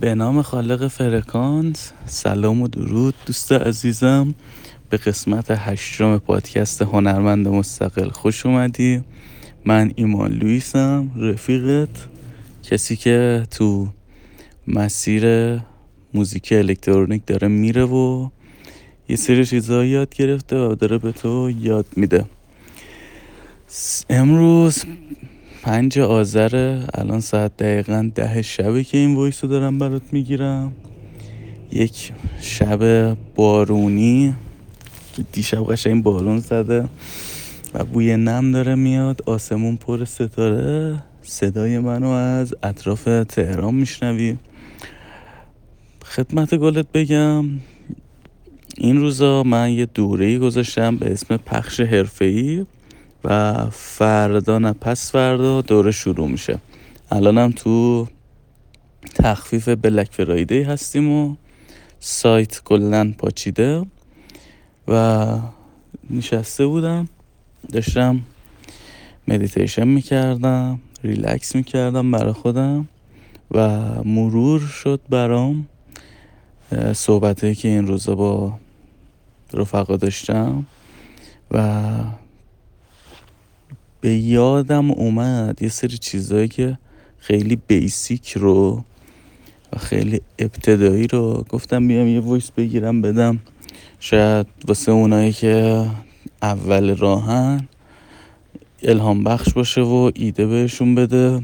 به نام خالق فرکانس. سلام و درود دوست عزیزم. به قسمت هشتم پادکست هنرمند مستقل خوش اومدی. من ایمان لویسم رفیقت. کسی که تو مسیر موزیک الکترونیک داره میره و یه سری چیزا یاد گرفته و داره به تو یاد میده. امروز پنج آذره الان ساعت دقیقا ده شبه که این ویس رو دارم برات می‌گیرم. یک شب بارونی. دیشب قشنگ بارون زده و بوی نم داره میاد. آسمون پر ستاره. صدای منو از اطراف تهران میشنوی. خدمت گلت بگم. این روزا من یه دوره گذاشتم به اسم پخش حرفه‌ای. و فردا نه پس فردا دوره شروع میشه. الانم تو تخفیف Black Friday هستیم و سایت کلا پاچیده و نشسته بودم. داشتم مدیتیشن می‌کردم ریلکس می‌کردم برای خودم و مرور شد برام. صحبته که این روزا با رفقا داشتم و به یادم اومد یه سری چیزهایی که خیلی بیسیک رو و خیلی ابتدایی رو گفتم بیام یه ویس بگیرم بدم. شاید واسه اونایی که اول راهن الهام بخش باشه و ایده بهشون بده.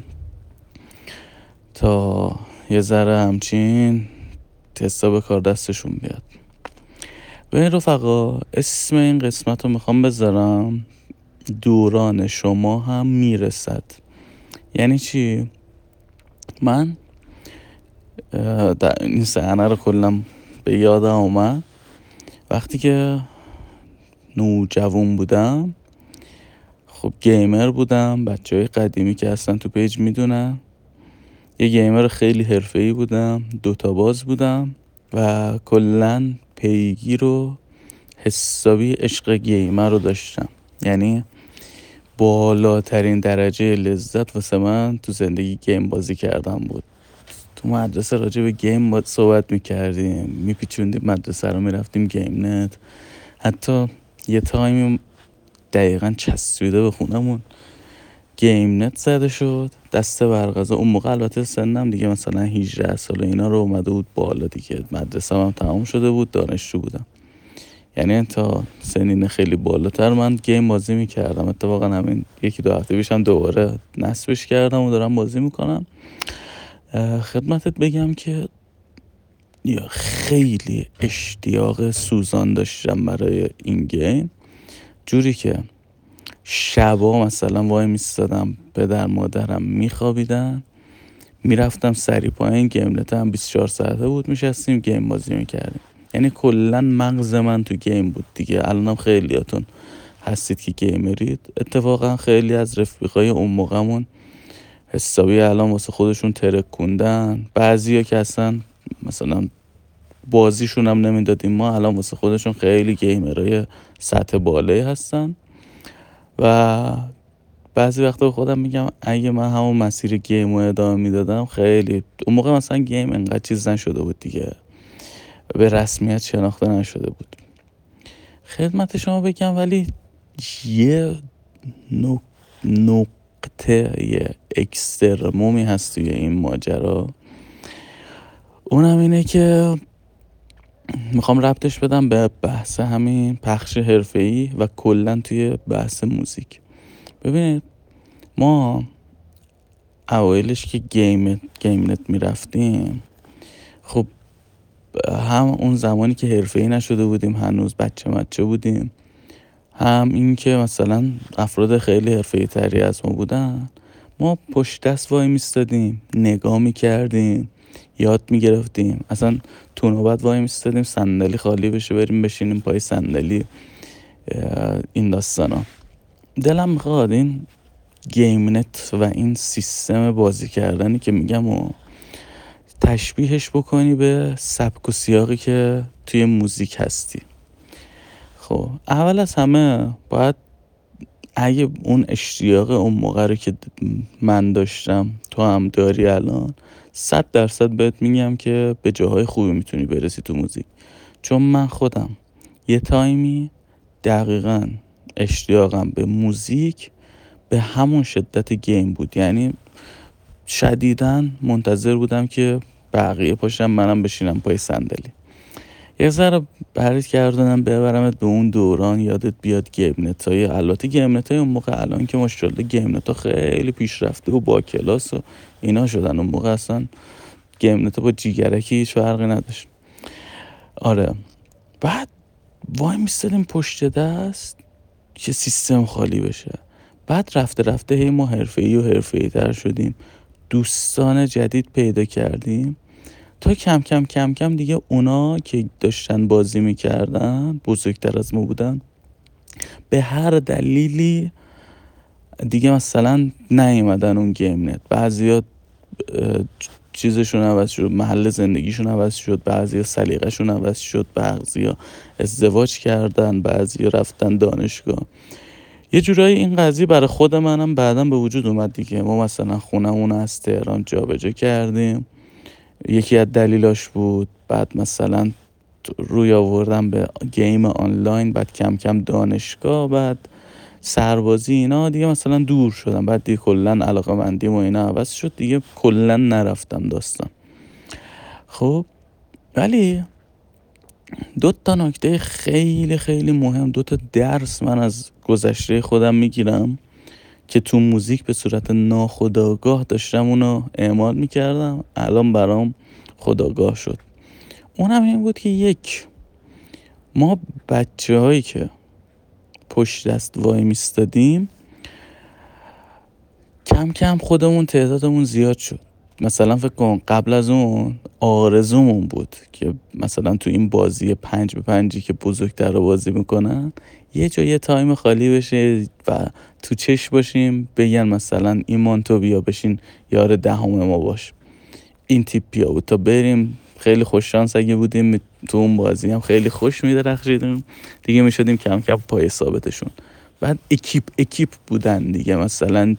تا یه ذره همچین تستا به کار دستشون بیاد. به این رفقا اسم این قسمت رو می‌خوام بذارم. دوران شما هم می‌رسد. یعنی چی؟ من در این صحنه رو کلم به یادم اومد. وقتی که نوجوان بودم خب گیمر بودم بچه های قدیمی که هستن تو پیج می‌دونن. یه gamer خیلی حرفه‌ای بودم Dota باز بودم و کلا پیگیر رو حسابی عشق gamer رو داشتم. یعنی بالاترین درجه لذت واسه من تو زندگی game بازی کردم بود. تو مدرسه راجع به game صحبت می‌کردیم میپیچوندیم مدرسه رو می‌رفتیم گیم نت حتی یه تایمی دقیقا چسبیده به خونمون. گیم نت زده شد دست بر قضا اون موقع. البته سنم دیگه مثلا 18 سال اینا رو اومده بود بالا دیگه. مدرسه هم تمام شده بود دانشجو بودم. یعنی تا سنین خیلی بالاتر من game بازی می‌کردم. اتفاقا همین یکی دو هفته پیشم دوباره نصبش کردم و دارم بازی می‌کنم. خدمتت بگم که یا خیلی اشتیاق سوزان داشتم برای این game. جوری که شبا مثلا وای میستادم پدر مادرم میخوابیدن. می‌رفتم سری پایین گیم هم 24 ساعته بود میشستیم گیم بازی می‌کردیم. یعنی کلا مغز من تو گیم بود دیگه. الانم خیلیاتون هستید که گیمرید. اتفاقا خیلی از رفیقای اون موقعمون حسابی الان واسه خودشون ترکوندن بعضی که اصلا مثلا بازیشون هم نمی‌دادیم ما الان واسه خودشون خیلی گیمرای سطح بالایی هستن. و بعضی وقتا به خودم میگم اگه من همون مسیر گیم رو ادامه می‌دادم خیلی اون موقع مثلا گیم انقدر چیز نشده بود دیگه. به رسمیت شناخته نشده بود. خدمت شما بگم ولی یه نقطه یه اکسترمومی هست توی این ماجرا. اونم اینه که می‌خوام ربطش بدم به بحث همین پخش حرفه‌ای و کلا توی بحث موزیک. ببینید ما اوایلش که گیم گیم نت می‌رفتیم خب هم اون زمانی که حرفه‌ای نشده بودیم هنوز بچه مچه بودیم. هم این که مثلا افراد خیلی حرفه‌ای تری از ما بودن. ما پشت دست وای میستادیم نگاه می‌کردیم یاد می‌گرفتیم. اصلا تو نوبت وای میستادیم صندلی خالی بشه بریم بشینیم پای صندلی این داستانا. دلم می‌خواد این گیم نت و این سیستم بازی کردنی که میگم و تشبیهش بکنی به سبک و سیاقی که توی موزیک هستی. خب اول از همه باید اگه اون اشتیاق اون موقع رو که من داشتم تو هم داری الان صد درصد بهت میگم که به جاهای خوبی می‌تونی برسی تو موزیک. چون من خودم یه تایمی دقیقا اشتیاقم به موزیک به همون شدت گیم بود. یعنی شدیدن منتظر بودم که بقیه پاشم منم بشینم پای صندلی. یه ذره برات کردنم ببرمت به اون دوران یادت بیاد گیمنت های البته گیمنت های اون موقع الان که ماشاءالله گیمنت ها خیلی پیشرفته و با کلاس و اینا شدن. اون موقع اصلا گیمنت ها با جیگرکی هیچ فرقی نداشت. آره. بعد وایمیستادیم پشت دست که سیستم خالی بشه. بعد رفته رفته هی ما حرفه‌ای و حرفه‌ای‌تر شدیم. دوستان جدید پیدا کردیم. تا کم کم کم کم دیگه اونا که داشتن بازی می‌کردن بزرگتر از ما بودن به هر دلیلی دیگه مثلا نیومدن اون گیم نت. بعضیا چیزشون عوض شد محل زندگیشون عوض شد بعضی سلیقهشون عوض شد بعضی ازدواج کردن بعضی رفتن دانشگاه. یه جورایی این قضیه برای خود منم بعدا به وجود اومد دیگه. ما مثلا خونمون از تهران جابجا کردیم. یکی از دلیلاش بود. بعد مثلا روی آوردم به گیم آنلاین بعد کم کم دانشگاه بعد سربازی اینا دیگه مثلا دور شدم. بعد دیگه کلا علاقه مندیم و اینا عوض شد. دیگه کلا نرفتم داستان. خب ولی دو تا نکته خیلی خیلی مهم دو تا درس من از گذشته خودم می‌گیرم که تو موزیک به صورت ناخداگاه داشتم اونو اعمال می‌کردم. الان برام خداگاه شد. اونم این بود که یک ما بچه هایی که پشت دست وای میستادیم کم کم خودمون تعدادمون زیاد شد. مثلا فکر کن قبل از اون آرزومون بود که مثلا تو این بازی پنج به پنجی که بزرگتر رو بازی می‌کنن یه جا یه تایم خالی بشه و تو چش باشیم بگن مثلا ایمان تو بیا بشین یار دهم ما باش. این تیپیا بود تا بریم. خیلی خوش شانس اگه بودیم تو اون بازی هم خیلی خوش میدرخشیدیم. دیگه می‌شدیم کم کم پای ثابتشون. بعد اکیپ اکیپ بودن دیگه. مثلا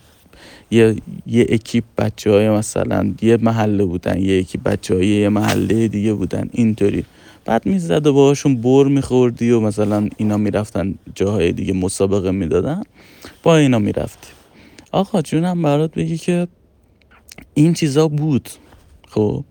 یه یه اکیپ بچه های مثلا یه محله بودن یه اکیپ بچه های یه محله دیگه بودن. اینطوری. بعد می‌زد و باهاشون بر میخوردی و مثلا اینا می‌رفتن جاهای دیگه مسابقه می‌دادن. با اینا می‌رفتی. آقا جونم برات بگی که این چیزا بود. خب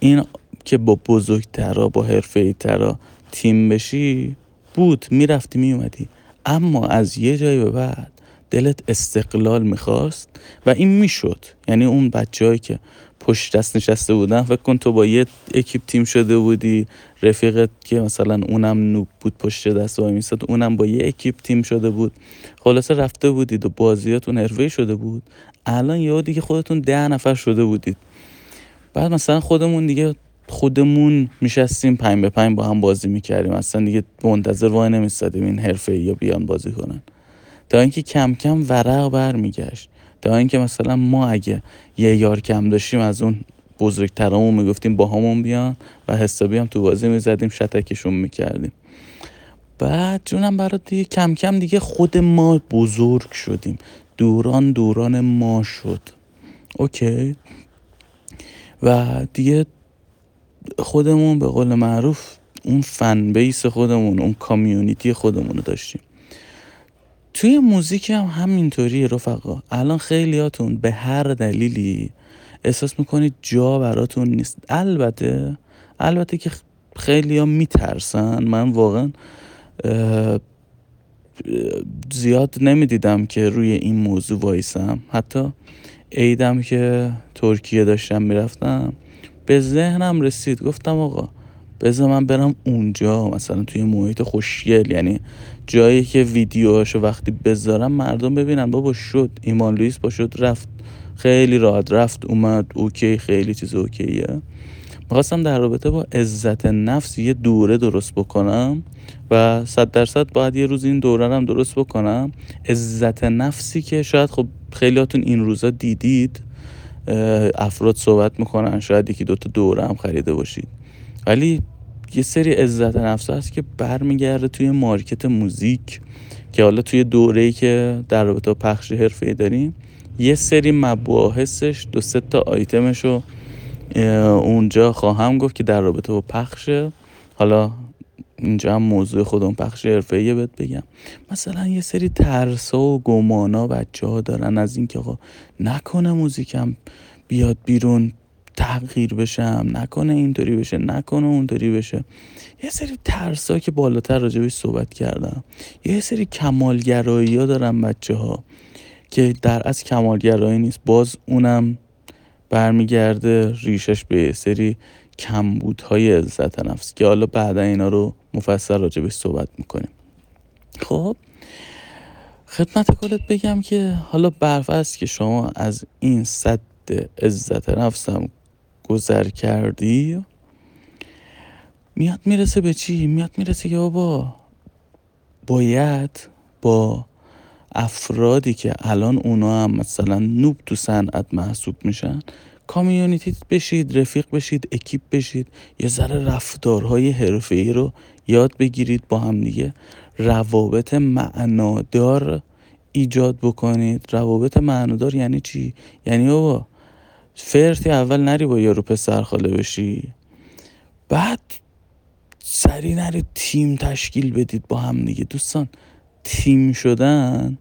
این که با بزرگترا با حرفه ترا تیم بشی بود. می‌رفتی میومدی اما از یه جایی به بعد دلت استقلال می‌خواست و این می‌شد. یعنی اون بچههایی که پشت دست نشسته بودن. فکر کن تو با یه اکیپ تیم شده بودی. رفیقت که مثلا اونم نوب بود پشت دست وای میستاد. اونم با یه اکیپ تیم شده بود. خلاصه رفته بودید و بازیاتون حرفه شده بود. الان یه دیگه خودتون ده نفر شده بودید. بعد مثلا خودمون دیگه خودمون میشستیم پنج به پنج با هم بازی می‌کردیم. اصلا دیگه منتظر وای نمیستادیم این حرفه یا بیان بازی کنن. تا اینکه کم کم ورق برمیگشت. تا اینکه مثلا ما اگه یه یار کم داشتیم از اون بزرگترامون می‌گفتیم با همون بیان و حسابی هم تو بازی می‌زدیم شتکشون می‌کردیم. بعد جونم برات دیگه کم کم دیگه خود ما بزرگ شدیم. دوران دوران ما شد. اوکی. و دیگه خودمون به قول معروف اون فن بیس خودمون اون کامیونیتی خودمون رو داشتیم. توی موزیک هم همینطوری رفقا. الان خیلیاتون به هر دلیلی احساس می‌کنید جا براتون نیست. البته البته که خیلی ها میترسن. من واقعا زیاد نمی‌دیدم که روی این موضوع وایسم. حتی عیدم که ترکیه داشتم می‌رفتم به ذهنم رسید. گفتم آقا بذار من برم اونجا مثلا توی محیط خوشگل یعنی جایی که ویدیوهاشو وقتی بذارم مردم ببینن بابا شد ایمان لویس با شد رفت. خیلی راحت رفت اومد اوکی خیلی چیز اوکیه. می‌خواستم در رابطه با عزت نفس یه دوره درست بکنم و صد درصد باید یه روز این دوره هم درست بکنم. عزت نفسی که شاید خب خیلیاتون این روزا دیدید افراد صحبت می‌کنن شاید یکی دوتا دوره هم خریده باشید. ولی یه سری عزت نفس هست که برمیگرده توی مارکت موزیک که حالا توی دوره ای که در رابطه با پخش حرفه داریم یه سری مباحثش دو سه تا آیتمش رو اونجا خواهم گفت که در رابطه با پخشه حالا اینجا هم موضوع خودم پخش حرفه‌ایه بهت بگم. مثلا یه سری ترسا و گمانا بچه ها دارن از اینکه آقا نکنه موزیکم بیاد بیرون. تغییر بشم نکنه اینطوری بشه نکنه اونطوری بشه. یه سری ترسا که بالاتر راجبش صحبت کردم. یه سری کمالگرایی ها دارن بچه ها که در از کمالگرایی نیست. باز اونم برمیگرده ریشش به سری کمبودهای عزت نفس که حالا بعدا اینا رو مفصل راجبش صحبت می‌کنیم. خب خدمت کلت بگم که حالا برفرض که شما از این صد عزت نفسم گذر کردی؟ میاد می‌رسه به چی؟ میاد می‌رسه که بابا باید با افرادی که الان اونا هم مثلا نوب تو صنعت محسوب میشن کامیونیتی بشید رفیق بشید اکیپ بشید یه ذره رفتارهای ای رو یاد بگیرید با هم دیگه. روابط معنادار ایجاد بکنید. روابط معنادار یعنی چی؟ یعنی بابا فرتی اول نری با یارو پسر خاله بشی. بعد سری نری تیم تشکیل بدید با هم دیگه. دوستان تیم شدن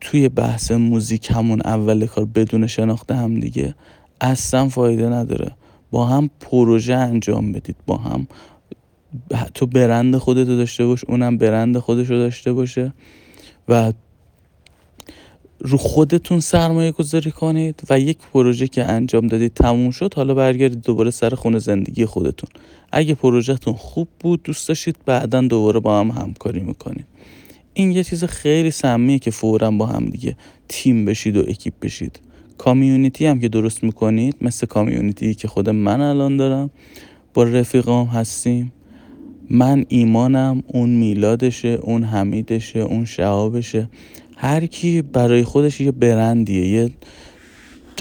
توی بحث موزیک همون اول کار بدون شناخته هم دیگه اصلا فایده نداره. با هم پروژه انجام بدید با هم تو برند خودتو داشته باش اونم برند خودشو داشته باشه و رو خودتون سرمایه گذاری کنید و یک پروژه که انجام دادید تموم شد حالا برگردید دوباره سر خونه زندگی خودتون. اگه پروژهتون خوب بود دوست داشتید بعدا دوباره با هم همکاری می‌کنید. این یه چیز خیلی سمیه که فورا با هم دیگه تیم بشید و اکیپ بشید. کامیونیتی هم که درست می‌کنید مثل کامیونیتی که خود من الان دارم. با رفیقام هستیم. من ایمانم اون میلادشه اون حمیدشه اون شهابشه. هر کی برای خودش یه برندیه یه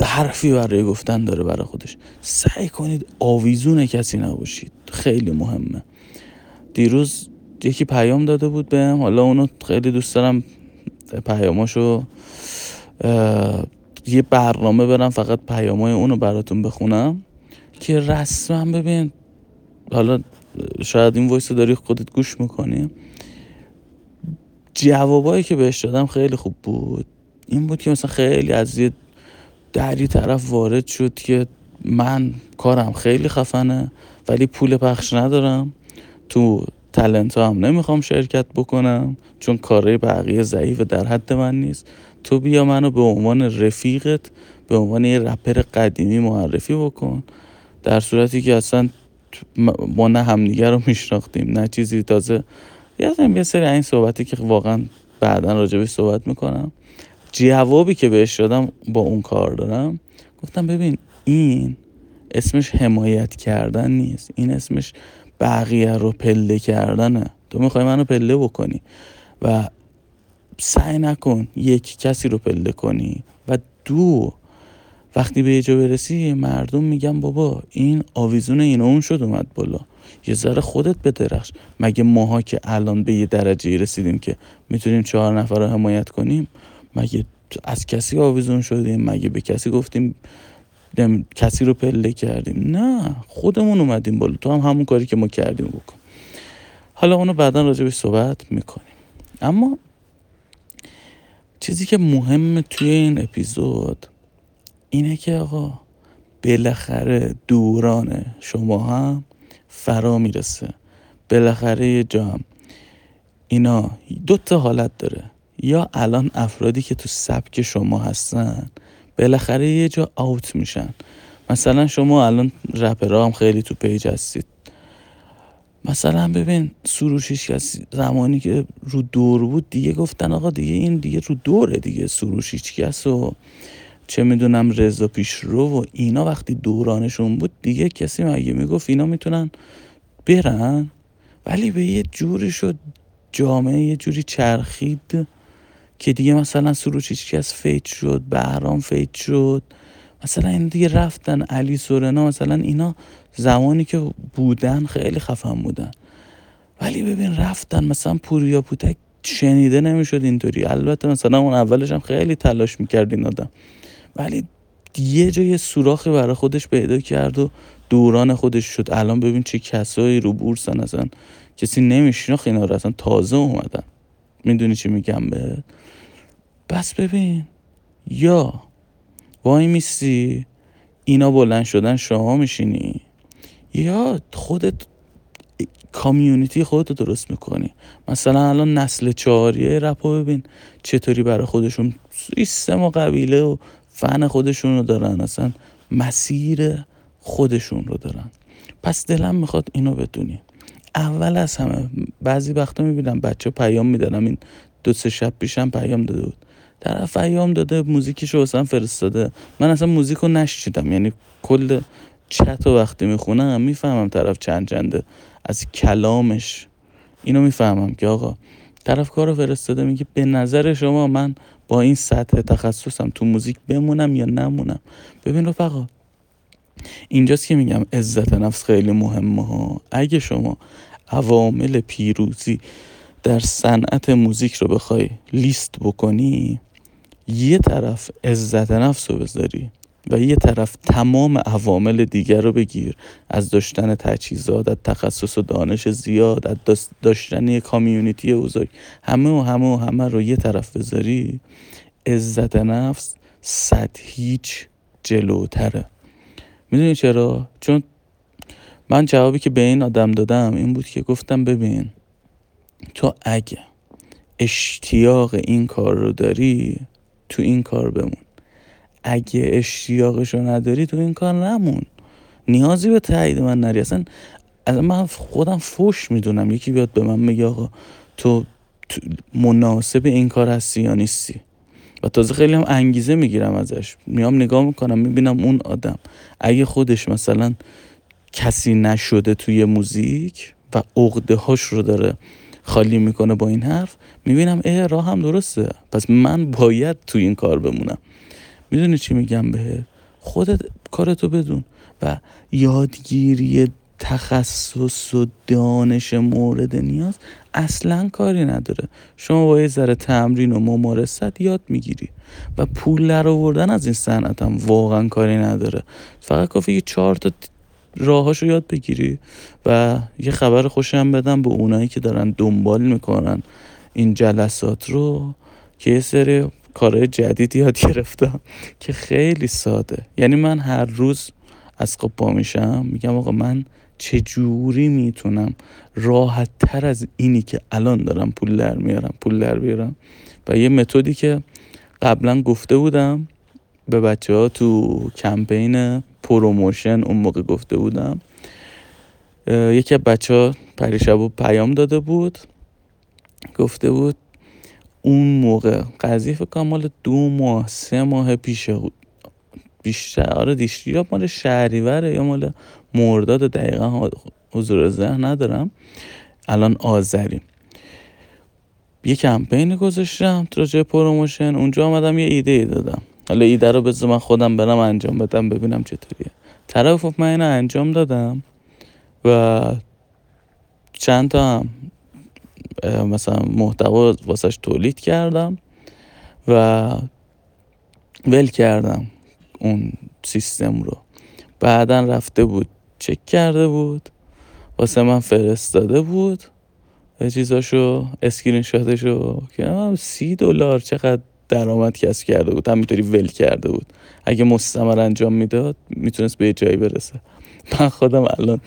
حرفی برای گفتن داره برای خودش. سعی کنید آویزون کسی نباشید. خیلی مهمه. دیروز یکی پیام داده بود بهم. حالا اونو خیلی دوست دارم پیاماشو یه برنامه برم فقط پیامای اونو براتون بخونم. که رسما ببین حالا شاید این وایس داری خودت گوش می‌کنی. جوابایی که بهش دادم خیلی خوب بود. این بود که مثلا خیلی از یه دری طرف وارد شد که من کارم خیلی خفنه ولی پول پخش ندارم. تو تلنت هم نمی‌خوام شرکت بکنم چون کارهای بقیه ضعیف در حد من نیست. تو بیا منو به عنوان رفیقت به عنوان یه رپر قدیمی معرفی بکن. در صورتی که اصلا ما نه همدیگه رو میشناختیم نه چیزی. تازه یادم یه سری این صحبتی که واقعا بعدا راجبش صحبت می‌کنم. جوابی که بهش دادم با اون کار دارم. گفتم ببین این اسمش حمایت کردن نیست. این اسمش بقیه رو پله کردنه. تو می‌خوای منو پله بکنی و سعی نکن یک کسی رو پله کنی و دو وقتی به یه جا برسی مردم میگن بابا این آویزون این اون شد اومد بالا. یه ذره خودت بدرخش. مگه ماها که الان به یه درجه رسیدیم که می‌تونیم چهار نفر رو حمایت کنیم؟ مگه از کسی آویزون شدیم؟ مگه به کسی گفتیم کسی رو پله کردیم؟ نه خودمون اومدیم بالا. تو هم همون کاری که ما کردیم بکن. حالا اونو بعدا راجبش صحبت می‌کنیم. اما چیزی که مهم توی این اپیزود اینه که آقا بالاخره دوران شما هم فرا می‌رسه. بالاخره یه جام اینا دو تا حالت داره. یا الان افرادی که تو سبک شما هستن بالاخره یه جا آوت میشن. مثلا شما الان رپرها هم خیلی تو پیج هستید. مثلا ببین سروش کسی زمانی که رو دور بود دیگه گفتن آقا دیگه این دیگه رو دوره دیگه سروش کس و چه می‌دونم رضا پیشرو و اینا وقتی دورانشون بود دیگه کسی مگه می‌گفت اینا می‌تونن برن؟ ولی به یه جوری شد جامعه یه جوری چرخید که دیگه مثلا سروش از فیت شد بهرام فیت شد. مثلا این دیگه رفتن علی سورنا مثلا اینا زمانی که بودن خیلی خفن بودن. ولی ببین رفتن مثلا پوریا پوتک شنیده نمی‌شد اینطوری. البته مثلا اون اولش هم خیلی تلاش می‌کرد این آدم. ولی یه جای سوراخی برای خودش پیدا کرد و دوران خودش شد. الان ببین چه کسایی رو بورسن اصلا کسی نمیشناخت اینا رو اصلا تازه اومدن. می‌دونی چی میگم به بس ببین. یا وای میسی اینا بلند شدن شما میشینی؟ یا خودت کامیونیتی خودتو درست می‌کنی؟ مثلا الان نسل چهاریه رپا ببین چطوری برای خودشون سیستم و قبیله و فن خودشون رو دارن اصلا مسیر خودشون رو دارن. پس دلم می‌خواد اینو بدونی. اول از همه بعضی وقتا می‌بینم بچه پیام میدنم این دو سه شب پیشم پیام داده بود. طرف پیام داده موزیکش رو اصلا فرستاده. من اصلا موزیک رو نشیدم یعنی کل چت و وقتی می‌خونم می‌فهمم طرف چند چنده. از کلامش اینو می‌فهمم که آقا طرف کار رو فرستاده میگه به نظر شما من با این سطح تخصصم تو موزیک بمونم یا نمونم؟ ببین رفقا اینجاست که میگم عزت نفس خیلی مهمه ها. اگه شما عوامل پیروزی در صنعت موزیک رو بخوای لیست بکنی یه طرف عزت نفس رو بذاری. و یه طرف تمام عوامل دیگر رو بگیر. از داشتن تجهیزات از تخصص و دانش زیاد از داشتن یه کامیونیتی بزرگ. همه و همه و همه رو یه طرف بذاری عزت نفس صد هیچ جلوتره. می‌دونی چرا؟ چون من جوابی که به این آدم دادم این بود که گفتم ببین تو اگه اشتیاق این کار رو داری تو این کار بمون. اگه اشتیاقش رو نداری تو این کار نمون. نیازی به تایید من نری. اصلا از من خودم فوش می‌دونم. یکی بیاد به من میگه آقا تو, مناسب این کار هستی یا نیستی؟ و تازه خیلی هم انگیزه می‌گیرم ازش. میام نگاه می‌کنم می‌بینم اون آدم اگه خودش مثلا کسی نشده توی موزیک و عقده هاش رو داره خالی می‌کنه با این حرف می‌بینم اه راه هم درسته. پس من باید توی این کار بمونم. می‌دونی چی میگم به خودت کارتو بدون. و یادگیری تخصص و دانش مورد نیاز اصلا کاری نداره. شما با یه ذره تمرین و ممارست یاد می‌گیری. و پول در آوردن از این صنعت هم واقعا کاری نداره. فقط کافی یه چهار تا راهاشو یاد بگیری و یه خبر خوشم بدم به اونایی که دارن دنبال می‌کنن این جلسات رو که یه سری کارهای جدید یاد گرفتم که خیلی ساده. یعنی من هر روز از خواب پا میشم میگم آقا من چجوری می‌تونم راحت تر از اینی که الان دارم پول در میارم پول در بیارم؟ و یه متدی که قبلا گفته بودم به بچه ها تو کمپین promotion اون موقع گفته بودم یکی از بچه ها پریشب پیام داده بود گفته بود اون موقع. قضیه فکر مال دو ماه سه ماه پیشه بود. بیشتر آره دیشتی یا مال شهریوره یا مال مرداد دقیقا حضور ذهن ندارم. الان آذریم. یه کمپینی گذاشتم راجع promotion. اونجا آمدم یه ایده ای دادم. حالا ایده رو بذار من خودم برم انجام بدم ببینم چطوریه. طرف من اینو انجام دادم و چند تا هم مثلا محتوا واسش تولید کردم و ول کردم اون سیستم رو. بعدا رفته بود چک کرده بود واسه من فرستاده بود چیزاشو اسکرین شاتشو که سی دلار چقدر درآمد کسب کرده بود. همینطوری ول کرده بود. اگه مستمر انجام می‌داد می‌تونست به جایی برسه. من خودم الان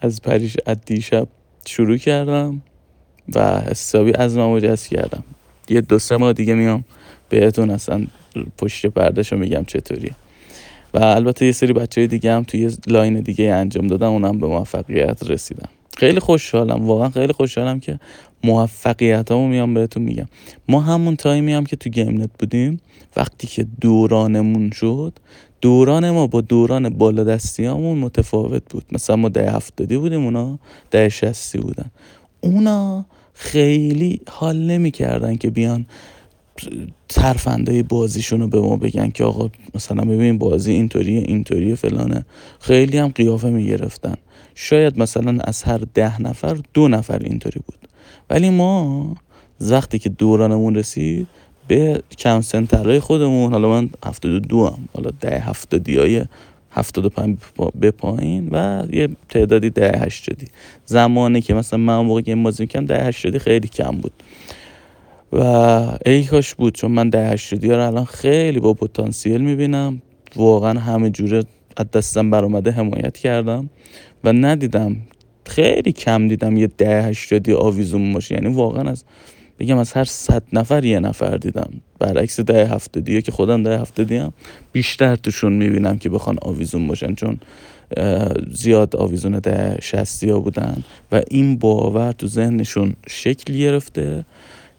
از پریش از دیشب شروع کردم. و حسابی از جذب کردم. یه دو سه ماه دیگه میام بهتون اصلا پشت پردش رو میگم چطوریه. و البته یه سری بچه دیگه هم توی line دیگه انجام دادم اونم به موفقیت رسیدم خیلی خوشحالم واقعا خیلی خوشحالم که موفقیت همو میام بهتون میگم. ما همون تایمی هم که تو گیم نت بودیم وقتی که دورانمون شد دوران ما با دوران بالا دستیامون متفاوت بود. مثلا ما دهه هفتادی بودیم اونا ده شستی بودن. اونا خیلی حال نمی‌کردن که بیان ترفندای بازیشون رو به ما بگن که آقا مثلا ببین بازی اینطوریه اینطوریه فلانه. خیلی هم قیافه می‌گرفتن. شاید مثلا از هر ده نفر دو نفر اینطوری بود. ولی ما وقتی که دورانمون رسید به کم سنترهای خودمون حالا من هفتاد دو هم حالا ده هفتادی های هفتاد و پنج به پایین و یه تعدادی ده هشتادی. زمانی که مثلا من موقع گیم بازی می‌کنم ده هشتادی خیلی کم بود. و ای کاش بود چون من ده هشتادی رو الان خیلی با پتانسیل می‌بینم. واقعا همه جوره از دستم برآمده حمایت کردم و ندیدم. خیلی کم دیدم یه ده هشتادی آویزون باشه. یعنی واقعا از بگم از هر صد نفر یه نفر دیدم. برعکس ده هفتادیه که خودم ده هفتادی هم بیشتر توشون می‌بینم که بخوان آویزون باشن چون زیاد آویزون ده شستی ها بودن و این باور تو ذهنشون شکل گرفته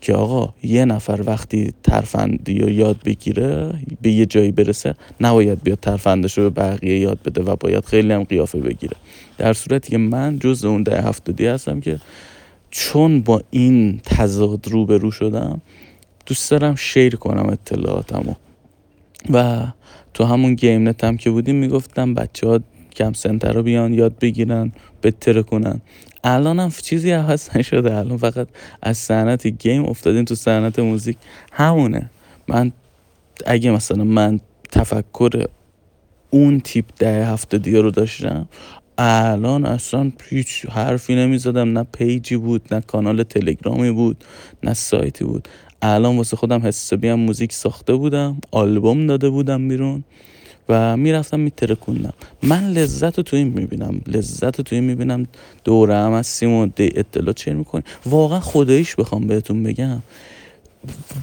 که آقا یه نفر وقتی ترفندی رو یاد بگیره به یه جایی برسه نباید بیاد ترفندش رو به بقیه یاد بده و باید خیلی هم قیافه بگیره. در صورتی که من جز اون ده هفتادی هستم که چون با این تضاد رو شدم دوست دارم شیر کنم اطلاعاتمو. و تو همون گیم نت هم که بودیم می‌گفتم بچه ها کم سنتر رو بیان یاد بگیرن بتره کنن. الان هم چیزی عوض نشده. الان فقط از صنعت گیم افتادیم تو صنعت موزیک. همونه. من اگه مثلا من تفکر اون تیپ ده هفته دیگه رو داشتم الان اصلا هیچ حرفی نمی‌زدم. نه پیجی بود نه کانال تلگرامی بود نه سایتی بود. الان واسه خودم حسابی هم موزیک ساخته بودم آلبوم داده بودم بیرون و می‌رفتم میترکوندم من لذت رو تو این می‌بینم لذت رو تو این می‌بینم. دوره هم هستیم و اطلاع چه می‌کنیم. واقعا خداییش بخوام بهتون بگم.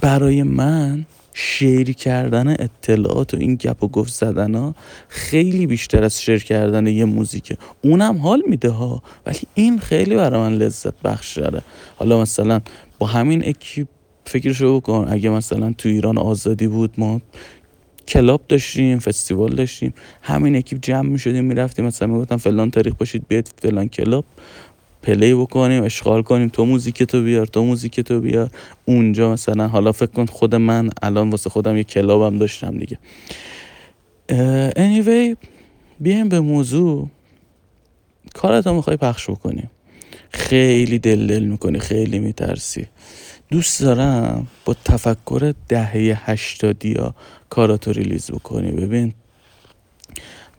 برای من شیر کردن اطلاعات و این گپ و گفت زدن ها خیلی بیشتر از share کردن یه موزیکه. اونم حال میده ها ولی این خیلی برای من لذت بخش داره حالا مثلا با همین اکیپ فکرشو بکن. اگه مثلا تو ایران آزادی بود ما club داشتیم فستیوال داشتیم همین اکیپ جمع می شدیم می‌رفتیم مثلا می‌گفتم فلان تاریخ باشید بیاید فلان club play بکنیم اشغال کنیم تو موزیک تو بیار تو موزیک تو بیار. اونجا مثلا حالا فکر کن خود من الان واسه خودم یه club م داشتم دیگه. anyway بیایم به موضوع. کارتو می‌خوای پخش بکنیم خیلی دل دل می‌کنی خیلی میترسی. دوست دارم با تفکر دهه هشتادی ها کاراتو ریلیز بکنی. ببین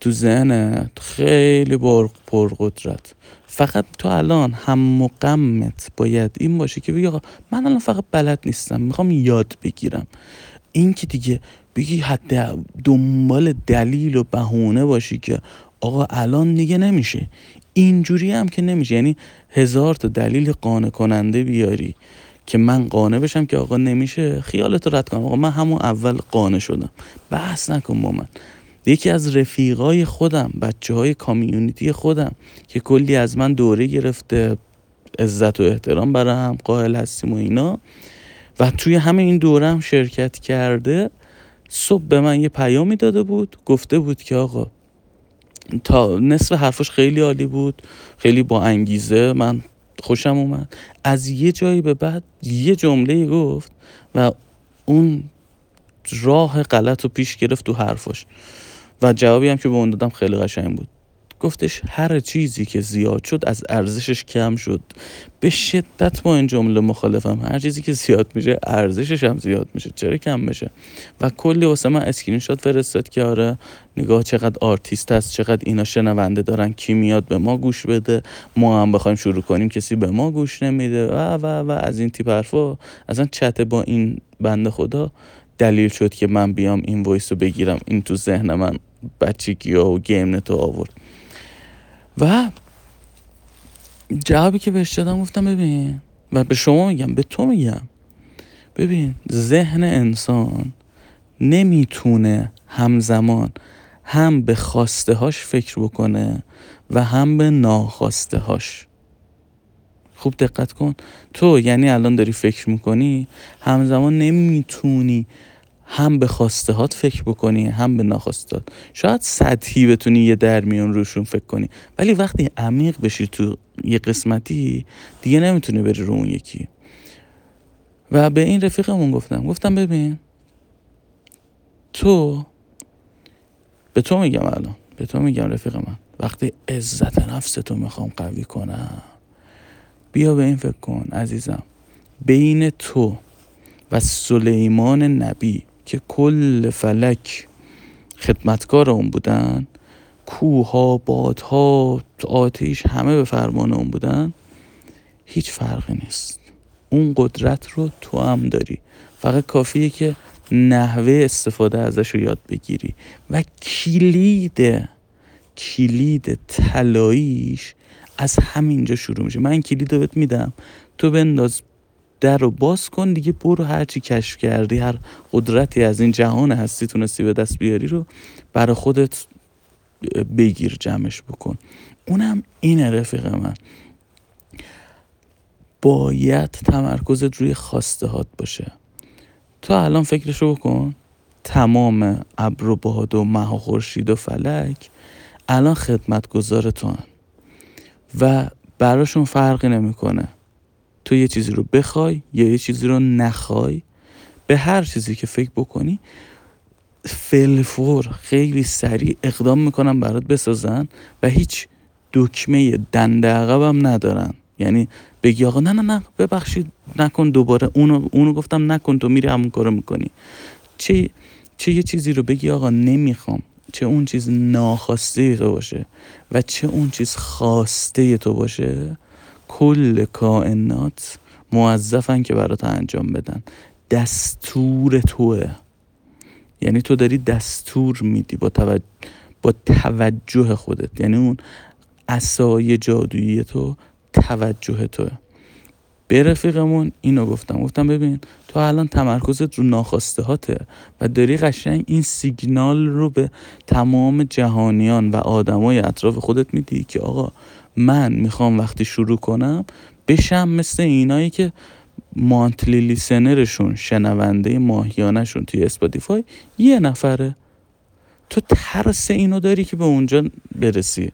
تو ذهنت خیلی پرقدرت فقط تو الان هم مقمت باید این باشه که بگی من الان فقط بلد نیستم می‌خوام یاد بگیرم. این که دیگه بگی حد دنبال دلیل و بهونه باشی که آقا الان دیگه نمیشه. اینجوری هم که نمیشه. یعنی هزار تا دلیل قانع کننده بیاری. که من قانع بشم که آقا نمیشه. خیالت رد کنم. آقا من همون اول قانع شدم. بحث نکن با من. یکی از رفیقای خودم بچه های کامیونیتی خودم که کلی از من دوره گرفته عزت و احترام برای هم قائل هستیم و اینا. و توی همه این دوره هم شرکت کرده صبح به من یه پیامی داده بود. گفته بود که آقا تا نصف حرفش خیلی عالی بود خیلی با انگیزه. من خوشم اومد. از یه جایی به بعد یه جمله گفت و اون راه غلط رو پیش گرفت تو حرفش و جوابی هم که به اون دادم خیلی قشنگ بود. گفتش هر چیزی که زیاد شد از ارزشش کم شد. به شدت با این جمله مخالفم. هر چیزی که زیاد میشه ارزشش هم زیاد میشه. چرا کم بشه؟ و کلی واسه من اسکرین شات فرستاد که آره نگاه چقدر آرتیست هست چقدر اینا شنونده دارن کی میاد به ما گوش بده. ما هم بخوایم شروع کنیم کسی به ما گوش نمیده. و و و از این تیپ حرفا. اصلا چت با این بنده خدا دلیل شد که من بیام این voice رو بگیرم. این تو ذهن من بچگی و گیم نتو آورد. و جوابی که بهش دادم گفتم ببین و به شما میگم به تو میگم ببین ذهن انسان نمی‌تونه همزمان هم به خواسته هاش فکر بکنه و هم به ناخواسته هاش خوب دقت کن. تو یعنی الان داری فکر می‌کنی همزمان نمی‌تونی هم به خواسته هات فکر بکنی هم به ناخواستات شاید سطحی بتونی یه درمیون روشون فکر کنی. ولی وقتی عمیق بشی تو یه قسمتی دیگه نمی‌تونی بری رو اون یکی. و به این رفیقمون گفتم. گفتم ببین تو به تو میگم الان به تو میگم رفیق من. وقتی عزت نفس تو می‌خوام قوی کنم بیا به این فکر کن عزیزم. بین تو و سلیمان نبی که کل فلک خدمتکار اون بودن کوها بادها آتیش همه به فرمان اون بودن هیچ فرقی نیست. اون قدرت رو تو هم داری. فقط کافیه که نحوه استفاده ازش رو یاد بگیری و کلید کلید طلاییش از همینجا شروع میشه. من کلید رو بهت میدم. تو بنداز در رو باز کن دیگه برو هرچی کشف کردی هر قدرتی از این جهان هستی تونستی به دست بیاری رو برای خودت بگیر جمعش بکن. اونم اینه رفیق من. باید تمرکزت روی خواسته هات باشه. تو الان فکرشو بکن. تمام ابر و باد و مه و خورشید و فلک الان خدمتگزار تو هن. و براشون فرقی نمی‌کنه. تو یه چیزی رو بخوای یا یه چیزی رو نخوای به هر چیزی که فکر بکنی فلفور خیلی سریع اقدام می‌کنن برات بسازن و هیچ دکمه دنده عقبم ندارن. یعنی بگی آقا نه نه نه ببخشید نکن دوباره. اونو, اونو گفتم نکن تو میری همون کارو می‌کنی. چه چه یه چیزی رو بگی آقا نمی‌خوام. چه اون چیز ناخواسته تو باشه و چه اون چیز خواسته تو باشه. کل کائنات موظفن که برات انجام بدن. دستور توه. یعنی تو داری دستور میدی با, توجه, با توجه خودت. یعنی اون اسای جادویی تو توجه توه. به رفیقمون اینو گفتم. گفتم ببین تو الان تمرکزت رو ناخواسته هاته و داری قشنگ این سیگنال رو به تمام جهانیان و آدمای اطراف خودت میدی که آقا من می‌خوام وقتی شروع کنم بشم مثل اینایی که مانتلی لیسنرشون شنونده ماهیانشون توی اسپاتیفای یه نفره. تو ترس اینو داری که به اونجا برسی.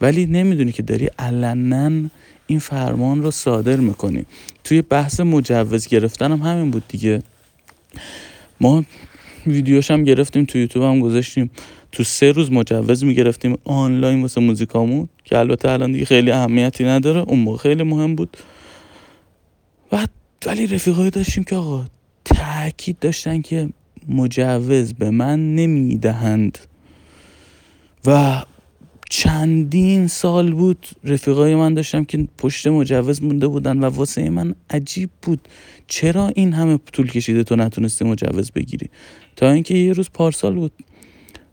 ولی نمی‌دونی که داری علنا این فرمان رو صادر می‌کنی. توی بحث مجوز گرفتن هم همین بود دیگه. ما ویدیوش هم گرفتیم تو یوتیوب هم گذاشتیم. تو سه روز مجوز می‌گرفتیم آنلاین واسه موزیکامون که البته الان دیگه خیلی اهمیتی نداره. اون موقع خیلی مهم بود. و ولی رفیقایی داشتیم که آقا تاکید داشتن که مجوز به من نمی‌دهند. و چندین سال بود رفیقای من داشتم که پشت مجوز مونده بودن و واسه من عجیب بود. چرا این همه طول کشیده تو نتونستی مجوز بگیری؟ تا اینکه یه روز پارسال بود.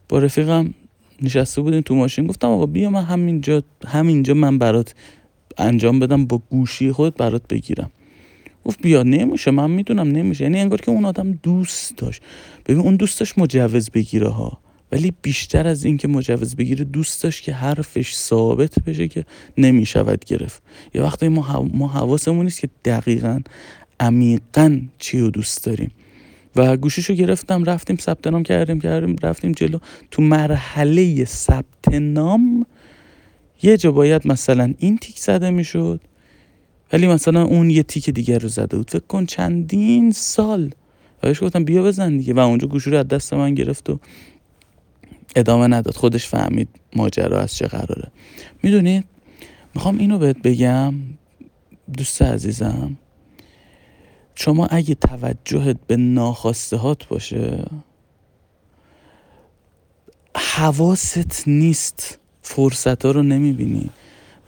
با رفیقم نشسته بودیم تو ماشین. گفتم آقا بیا من همینجا همینجا من برات انجام بدم با گوشی خود برات بگیرم. گفت بیا نمیشه من می‌دونم نمیشه. یعنی انگار که اون آدم دوست داشت. ببین اون دوست داشت مجوز بگیره ها. ولی بیشتر از اینکه مجوز بگیره دوست داشت که حرفش ثابت بشه که نمی‌شود گرفت. یه وقتی ما, ما حواسمون نیست که دقیقا عمیقا چی رو دوست داریم. و گوشیشو گرفتم رفتیم ثبت نام کردیم کردیم رفتیم جلو. تو مرحله ثبت نام یه جا باید مثلا این تیک زده می‌شد ولی مثلا اون یه تیک دیگر رو زده بود. فکر کن چندین سال. بهش گفتم بیا بزن دیگه. و اونجا گوشی رو از دست من گرفت و ادامه نداد. خودش فهمید ماجرا از چه قراره. می‌دونید می‌خوام اینو بهت بگم دوست عزیزم. شما اگه توجهت به ناخواسته هات باشه حواست نیست فرصت ها رو نمی‌بینی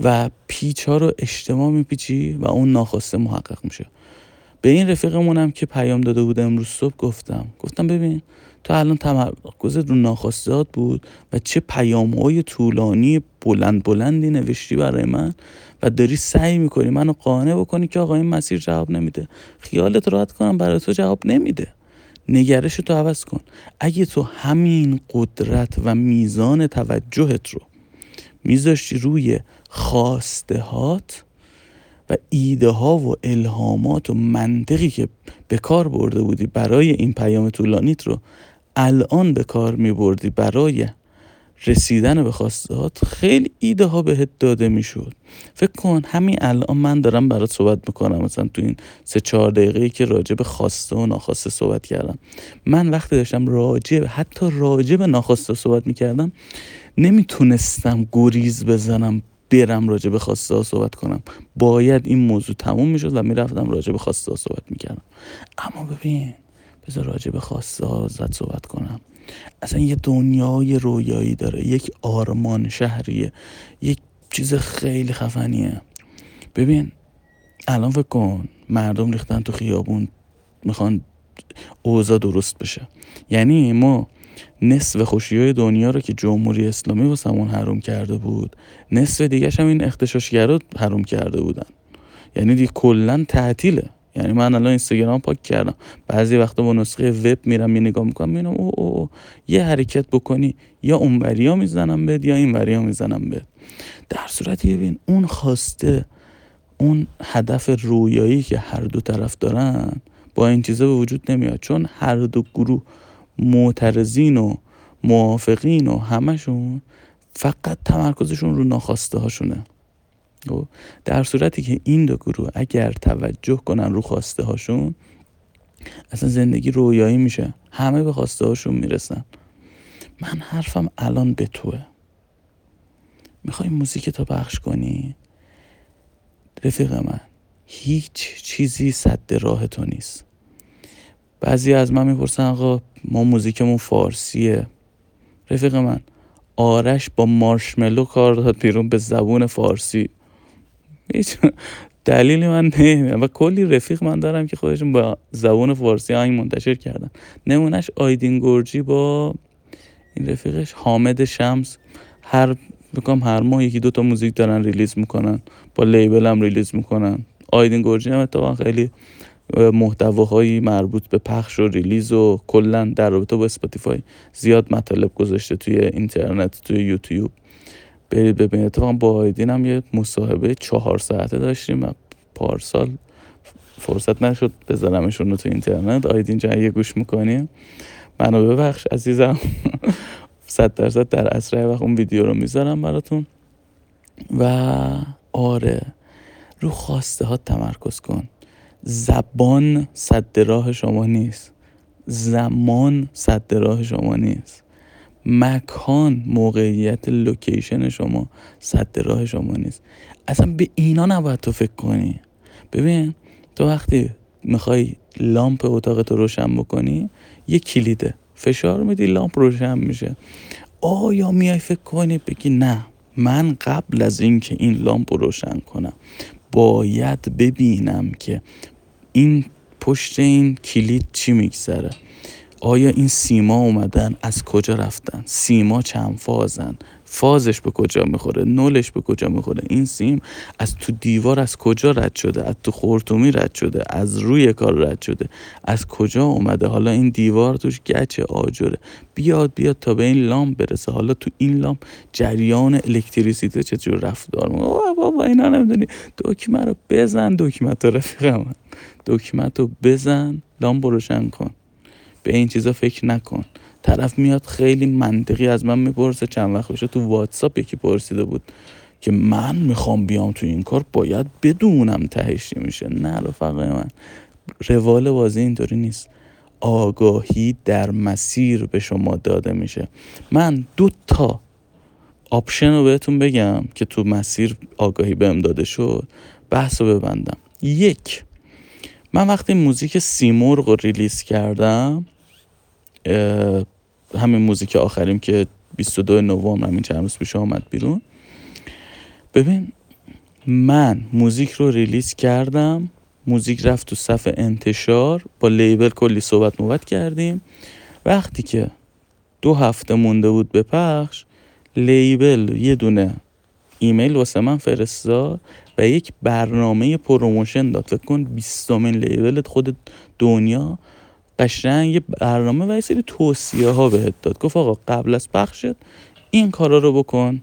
و پیچ ها رو اجتماع میپیچی و اون ناخواسته محقق میشه. به این رفیقمونم که پیام داده بود امروز صبح گفتم. گفتم ببین تو الان تمرکزت رو ناخواستهات بود و چه پیام های طولانی بلند بلندی نوشتی برای من و داری سعی می‌کنی منو قانع بکنی که آقا این مسیر جواب نمیده. خیالت راحت کنم برای تو جواب نمیده. نگرش تو عوض کن. اگه تو همین قدرت و میزان توجهت رو میذاشتی روی خواسته هات و ایده ها و الهامات و منطقی که به کار برده بودی برای این پیام طولانیت رو الان به کار می بردی برای رسیدن به خواستهات خیلی ایده ها بهت داده می‌شد. فکر کن همین الان من دارم برات صحبت می‌کنم. مثلا تو این سه چهار دقیقه که راجع به خواسته و ناخواسته صحبت کردم. من وقتی داشتم راجع حتی راجع به ناخواسته صحبت می‌کردم نمی‌تونستم گریز بزنم برم راجع به خواسته ها صحبت کنم. باید این موضوع تموم می‌شد و می‌رفتم راجع به خواسته ها صحبت می‌کردم. اما ببین بذار راجع به خواسته ها زد صحبت کنم. اصلا یه دنیای رویایی داره. یک آرمان شهریه. یک چیز خیلی خفنیه. ببین الان فکر کن مردم ریختن تو خیابون می‌خوان اوضاع درست بشه. یعنی ما نصف خوشی های دنیا رو که جمهوری اسلامی واسمون حروم کرده بود نصف دیگه هم این اختشاشگرا حروم کرده بودن. یعنی دیگه کلا تعطیله. یعنی من الان اینستاگرام پاک کردم. بعضی وقتا با نسخه وب میرم یه نگاه می‌کنم می‌بینم او, او, یه حرکت بکنی یا اون وریا می‌زنم بهت یا این وریا می‌زنم بهت. در صورتی ببین اون خواسته اون هدف رویایی که هر دو طرف دارن با این چیزا به وجود نمیاد. چون هر دو گروه معترضین و موافقین و همشون فقط تمرکزشون رو ناخواسته هاشونه خب؟ در صورتی که این دو گروه اگر توجه کنن رو خواسته هاشون اصلا زندگی رویایی میشه. همه به خواسته هاشون می‌رسن. من حرفم الان به توه. می‌خوای موزیک تا پخش کنی؟ رفیق من هیچ چیزی صد راه تو نیست. بعضی از من می‌پرسن آقا ما موزیکمون فارسیه. رفیق من آرش با مارشملو کار داد بیرون به زبون فارسی. هیچ دلیلی من نمی‌دونم و کلی رفیق من دارم که خودشون با زبون فارسی آهنگ منتشر کردن. نمونهش آیدین گرجی با این رفیقش حامد شمس. فکر بکنم هر ماه یکی دوتا موزیک دارن release می‌کنن. با label هم release می‌کنن. آیدین گرجی هم اتفاقا خیلی محتواهایی مربوط به پخش و release و کلا در رابطه با اسپاتیفای زیاد مطالب گذاشته توی اینترنت توی یوتیوب. برید ببینید. اتفاقا با آیدین هم یه مصاحبه چهار ساعته داشتیم پارسال فرصت نشد بذارمشون رو تو اینترنت. آیدین جایی اگه گوش می‌کنی منو ببخش عزیزم. صد درصد در اسرع وقت اون ویدیو رو می‌ذارم براتون. و آره رو خواسته ها تمرکز کن. زبان صد راه شما نیست. زمان صد راه شما نیست. مکان موقعیت لوکیشن شما صد راه شما نیست. اصلا به اینا نباید تو فکر کنی. ببین تو وقتی می‌خوای لامپ اتاق رو روشن بکنی یه کلیده. فشار میدی لامپ روشن میشه. آیا میای فکر کنی بگی نه من قبل از اینکه این لامپ رو روشن کنم باید ببینم که این پشت این کلید چی میگذره؟ آیا این سیما اومدن؟ از کجا رفتن؟ سیما چند فازن؟ فازش به کجا می‌خوره؟ نولش به کجا می‌خوره؟ این سیم از تو دیوار از کجا رد شده؟ از تو خورتومی رد شده؟ از روی کار رد شده؟ از کجا اومده؟ حالا این دیوار توش گچ آجره. بیاد بیاد تا به این لامپ برسه. حالا تو این لامپ جریان الکتریسیته چجور رفتار بابا اینا نمی‌دونی. دکمه رو بزن دکمه تو رفیق من. دکمه رو بزن لامپ روشن کن. به این چیزا فکر نکن. طرف میاد خیلی منطقی از من می‌پرسه. چند وقت بشه تو واتساپ یکی پرسیده بود که من می‌خوام بیام تو این کار باید بدونم تهش میشه. نه رفقای من روال بازی اینطوری نیست. آگاهی در مسیر به شما داده میشه. من دو تا option رو بهتون بگم که تو مسیر آگاهی بهم داده شد. بحث رو ببندم. یک من وقتی موزیک سیمرغ رو release کردم همین موزیک آخریم که 22 نوامبر همین چند روز پیش آمد بیرون. ببین من موزیک رو release کردم موزیک رفت تو صف انتشار با label کلی صحبت موبت کردیم. وقتی که دو هفته مونده بود به پخش label یه دونه ایمیل واسه من فرستاد و یک برنامه promotion داد. فکر کن بیستمین label ت خود دنیا قشنگ یه برنامه و یه سری توصیه ها بهت داد. گفت آقا قبل از پخشت این کارا رو بکن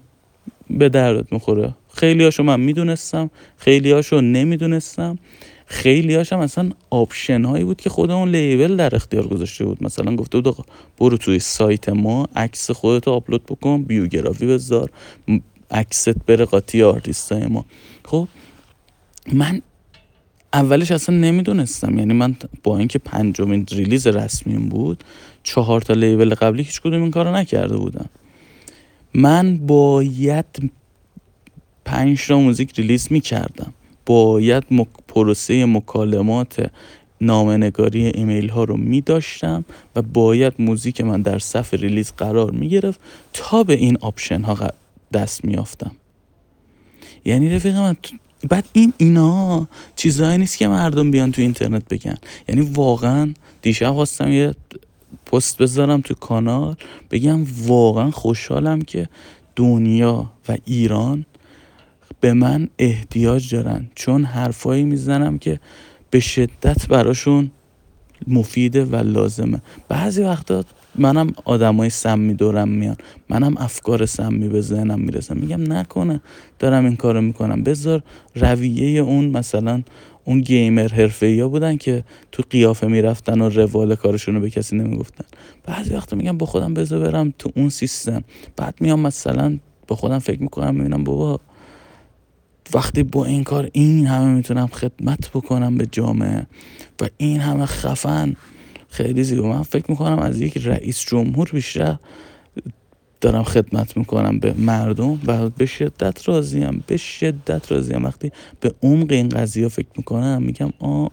به دردت می‌خوره. خیلی هاشو من می‌دونستم خیلی هاشو نمی‌دونستم. خیلی هاشم اصلا option هایی بود که خود اون label در اختیار گذاشته بود. مثلا گفته بود آقا برو توی سایت ما عکس خودتو آپلود بکن بیوگرافی بذار عکست بره قاطی آرتیست های ما. خب من اولش اصلا نمی‌دونستم. یعنی من با اینکه پنجمین release رسمیم بود چهار تا label قبلی هیچ کدوم این کارو نکرده بودم. من باید پنج تا موزیک release می‌کردم. باید مک... پروسه مکالمات نامه‌نگاری ایمیل ها رو می داشتم و باید موزیک من در صف ریلیز قرار می گرفت تا به این option ها دست می یافتم. یعنی رفیق من بعد این اینا چیزهایی نیست که مردم بیان تو اینترنت بگن. یعنی واقعا دیشب خواستم یه پست بذارم تو کانال بگم واقعا خوشحالم که دنیا و ایران به من احتیاج دارن. چون حرفایی می‌زنم که به شدت براشون مفیده و لازمه. بعضی وقتا منم آدمای سمی دورم میان. منم افکار سمی به ذهنم می‌رسه. میگم نکنه. دارم این کارو می‌کنم. بذار رویه اون مثلا اون گیمر حرفه ها بودن که تو قیافه می‌رفتن و روال کارشون رو به کسی نمی‌گفتن. بعضی وقتا میگم با خودم بذار برم تو اون سیستم. بعد میام مثلا با خودم فکر می‌کنم می‌بینم بابا وقتی با این کار این همه می‌تونم خدمت بکنم به جامعه و این همه خفن. خیلی زیبا. من فکر می‌کنم از یک رئیس جمهور بیشتر دارم خدمت می‌کنم به مردم و به شدت راضیم به شدت راضیم. وقتی به عمق این قضیه فکر می‌کنم میگم آ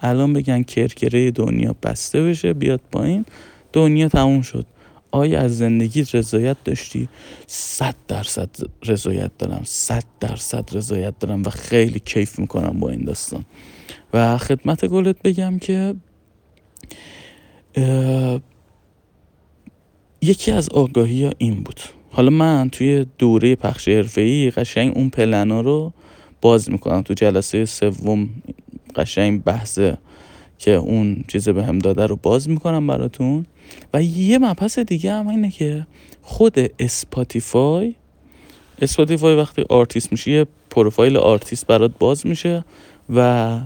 الان بگن کرکره دنیا بسته بشه بیاد پایین دنیا تموم شد. آیا از زندگی رضایت داشتی؟ صد درصد رضایت دارم. صد درصد رضایت دارم و خیلی کیف می‌کنم با این داستان. و خدمت گلت بگم که یکی از آگاهی ها این بود. حالا من توی دوره پخش حرفه‌ای قشنگ اون پلنا رو باز می‌کنم. تو جلسه سوم قشنگ بحثه که اون چیز به هم داده رو باز می‌کنم براتون. و یه مبحث دیگه هم اینه که خود اسپاتیفای اسپاتیفای وقتی آرتیست میشه یه پروفایل آرتیست برات باز میشه و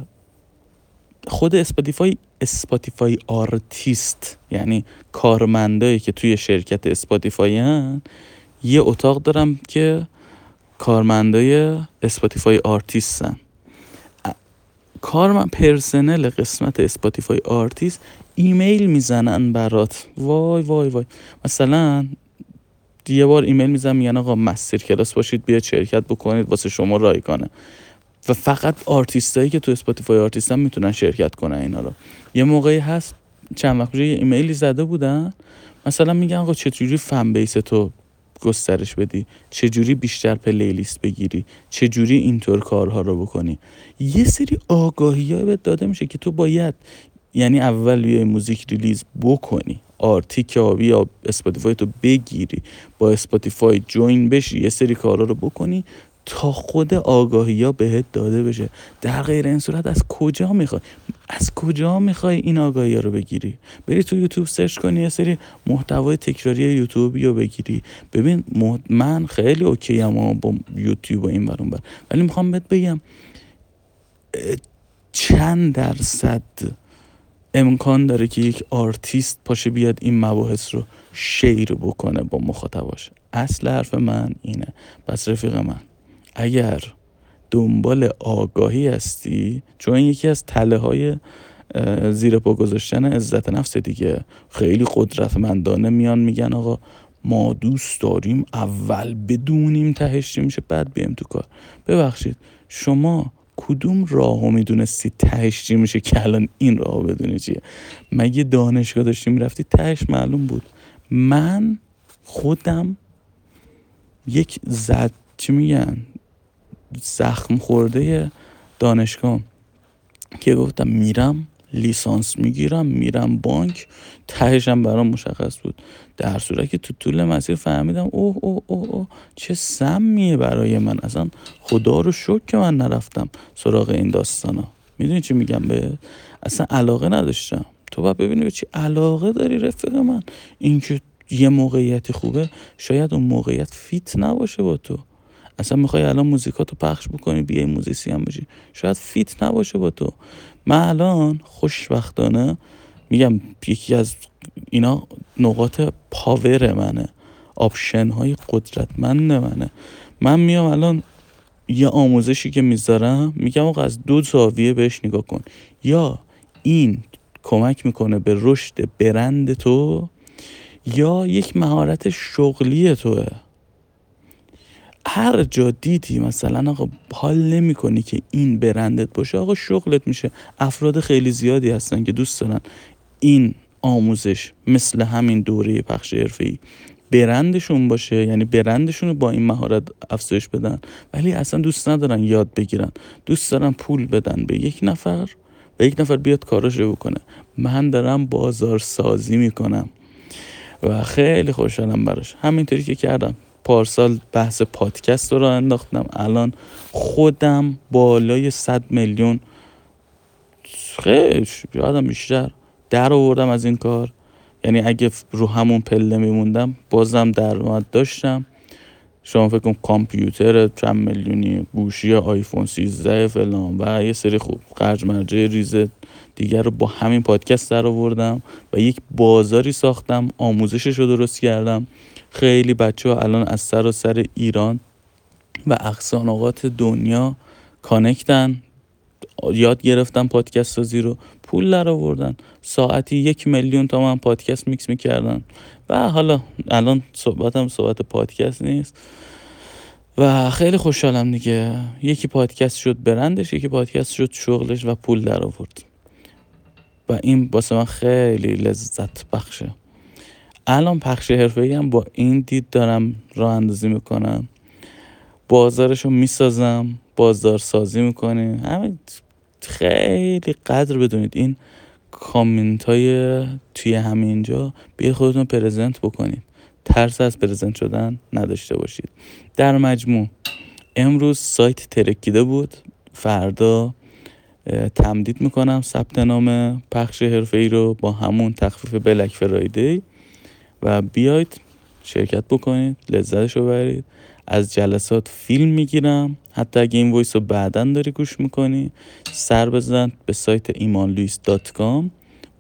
خود اسپاتیفای اسپاتیفای آرتیست یعنی کارمندایی که توی شرکت اسپاتیفای هستن یه اتاق دارم که کارمندای اسپاتیفای آرتیستن کارمند پرسنل قسمت اسپاتیفای آرتیست ایمیل می‌زنن برات. وای وای وای. مثلا یه بار ایمیل می‌زنم میگن آقا master class باشید بیاید شرکت بکنید واسه شما رایگانه و فقط آرتیستایی که تو اسپاتیفای آرتیستن می‌تونن شرکت کنن اینا رو. یه موقعی هست چند وقت یه ایمیلی زده بودن مثلا میگن آقا چجوری fan base تو گسترش بدی؟ چجوری بیشتر playlist بگیری؟ چجوری اینطور کارها رو بکنی؟ یه سری آگاهی ها داده میشه که تو باید یعنی اول یه موزیک release بکنی آرتیک یا اسپاتیفای تو بگیری با اسپاتیفای join بشی یه سری کارا رو بکنی تا خود آگاهی ها بهت داده بشه. در غیر این صورت از کجا می‌خوای؟ از کجا می‌خوای این آگاهی ها رو بگیری؟ بری تو یوتیوب search کنی یه سری محتوای تکراری یوتیوبی رو بگیری. ببین من خیلی okay ام با یوتیوب و این برون بر ولی می‌خوام بهت بگم چند درصد امکان داره که یک آرتیست پاشه بیاد این مباحث رو share بکنه با مخاطباش. اصل حرف من اینه. پس رفیق من. اگر دنبال آگاهی هستی چون یکی از تله های زیر پا گذاشتن عزت نفس دیگه. خیلی قدرتمندانه میان میگن آقا ما دوست داریم اول بدونیم تهش میشه بعد بیم تو کار. ببخشید شما کدوم راهو می‌دونستی تهش چی میشه که الان این راهو بدونی چیه؟ مگه دانشگاه داشتی می‌رفتی؟ تهش معلوم بود. من خودم یک زد چی میگن؟ زخم خورده دانشگاه. که گفتم میرم لیسانس می‌گیرم میرم بانک. تهشم برام مشخص بود. در صورت که تو طول مسیر فهمیدم اوه اوه اوه, اوه چه سمیه برای من. اصلا خدا رو شکر که من نرفتم سراغ این داستانا. می‌دونی چی میگم به؟ اصلا علاقه نداشتم. تو باید ببینی به چی علاقه داری رفیق من. اینکه یه موقعیتی خوبه شاید اون موقعیت fit نباشه با تو. اصلا می‌خوای الان موزیکاتو پخش بکنی بیای musician هم بشی. شاید fit نباشه با تو. من الان خوشبختانه میگم یکی از اینا نقاط power منه. option های قدرتمند منه. من میام الان یه آموزشی که می‌ذارم میگم آقا از دو زاویه بهش نگاه کن. یا این کمک می‌کنه به رشد برند تو یا یک مهارت شغلی توه. هر جا دیدی مثلا آقا حال نمی کنی که این برندت باشه آقا شغلت میشه. افراد خیلی زیادی هستن که دوست دارن این آموزش مثل همین دوره پخش ای برندشون باشه یعنی برندشون رو با این مهارت افزایش بدن. ولی اصلا دوست ندارن یاد بگیرن. دوست دارن پول بدن به یک نفر و یک نفر بیاد کاراش رو بکنه. من دارم بازار سازی می‌کنم و خیلی خوشحالم براش. همینطوری که کردم. پارسال بحث پادکست رو انداختم. الان خودم بالای 100 میلیون. خیلی یادم بیشتر در آوردم از این کار. یعنی اگه رو همون پله میموندم بازم درآمد داشتم. شما فکر کن کامپیوتر چند میلیونی گوشی آیفون 13 فلان و یه سری خوب خرج مرجع ریز دیگر رو با همین پادکست در آوردم و یک بازاری ساختم آموزشش رو درست کردم. خیلی بچه ها الان از و سر ایران و اقصانقات دنیا کانکتن. یاد گرفتن پادکست سازی رو. پول در آوردن. ساعتی یک میلیون تا پادکست میکس می‌کردن. و حالا الان صحبتم صحبت پادکست نیست. و خیلی خوشحالم دیگه. یکی پادکست شد برندش یکی پادکست شد شغلش و پول در آورد. و این واسه من خیلی لذت بخشه. الان پخش حرفه هم با این دید دارم راه اندازی می‌کنم. بازارش رو می‌سازم بازار سازی می‌کنیم همین خیلی قدر بدونید این کامنت های توی همینجا. بیاید خودتون پرزنت بکنید. ترس از پرزنت شدن نداشته باشید. در مجموع امروز سایت ترکیده بود. فردا تمدید می‌کنم ثبت نام پخش حرفه ای رو با همون تخفیف بلک فرایدی. و بیاید شرکت بکنید لذتش رو ببرید از جلسات فیلم می‌گیرم. حتی اگه این voice رو بعدا داری گوش می‌کنی سر بزن به سایت ایمانلویس.com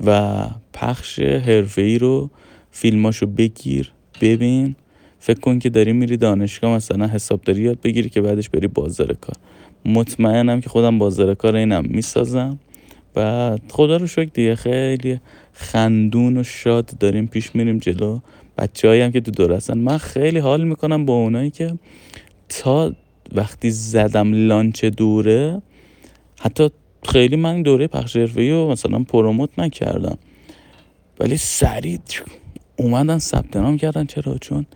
و پخش حرفه ای رو فیلماشو بگیر ببین. فکر کن که داری میری دانشگاه مثلا حسابداری یاد بگیری که بعدش بری بازار کار. مطمئنم که خودم بازار کار اینم می‌سازم. و خدا رو شکر دیگه خیلی خندون و شاد داریم پیش میریم جلو. بچه هم که تو دور هستن. من خیلی حال می‌کنم با اونایی که تا وقتی زدم لانچ دوره حتی خیلی من دوره پخش حرفه‌ای رو مثلا پروموت نکردم. ولی سریع اومدن ثبت نام کردن. چرا؟ چون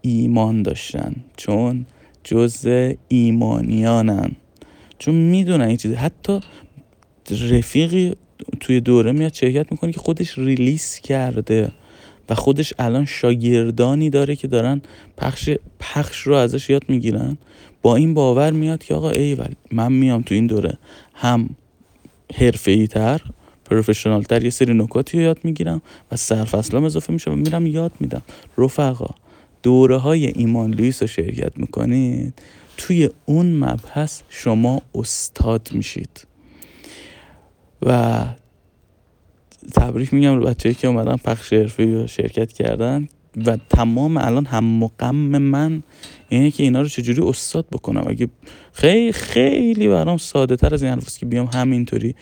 ایمان داشتن. چون جز ایمانیانن. چون می‌دونن این چیزی حتی رفیقی توی دوره میاد شرکت می‌کنه که خودش ریلیس کرده و خودش الان شاگردانی داره که دارن پخش پخش رو ازش یاد می‌گیرن. با این باور میاد که آقا ایول من میام تو این دوره. هم حرفه تر پروفشنال تر یه سری نکاتی رو یاد می‌گیرم و سرفصلام اضافه میشه و میرم یاد میدم. رفقا دوره های ایمان لویس رو شرکت می‌کنید. توی اون مبحث شما استاد میشید. و تبریک میگم بچه‌ای که اومدن پخش حرفی رو شرکت کردن. و تمام الان هم مقم من اینه که اینا رو چجوری استاد بکنم. اگه خیلی خیلی برام ساده تر از این حرفاست که بیام همینطوری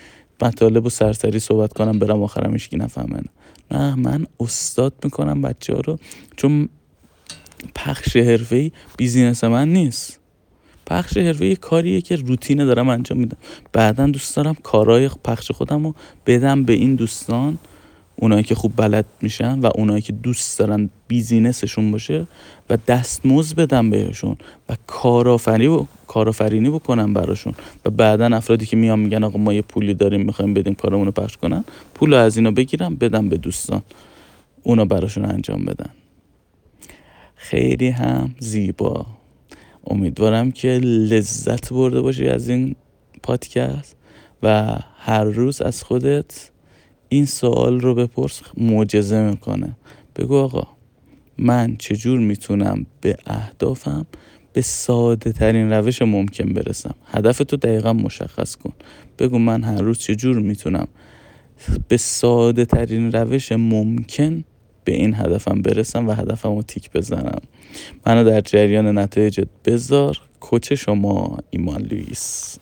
مطالب و سرسری صحبت کنم برم آخرم هیچکی نفهمه. نه من استاد می‌کنم بچه ها رو چون پخش حرفه‌ای business من نیست. پخش حرفه کاریه که روتینه دارم انجام میدم. بعدا دوست دارم کارهای پخش خودم رو بدم به این دوستان اونایی که خوب بلد میشن و اونایی که دوست دارن business شون باشه و دستمزد بدم بهشون و کارآفرینی و کارآفرینی بکنم براشون. و بعدا افرادی که میان میگن آقا ما یه پولی داریم می‌خوایم بدیم کارمون رو پخش کنن پول از اینا بگیرم بدم به دوستان. اونا براشون انجام بدن. خیلی هم زیبا. امیدوارم که لذت برده باشی از این پادکست و هر روز از خودت این سوال رو بپرس معجزه می‌کنه. بگو آقا من چجور می‌تونم به اهدافم به ساده ترین روش ممکن برسم؟ هدف تو دقیقا مشخص کن. بگو من هر روز چجور می‌تونم به ساده ترین روش ممکن به این هدفم برسم و هدفم رو تیک بزنم. منو در جریان نتایجت بذار. کوچ شما ایمان لویس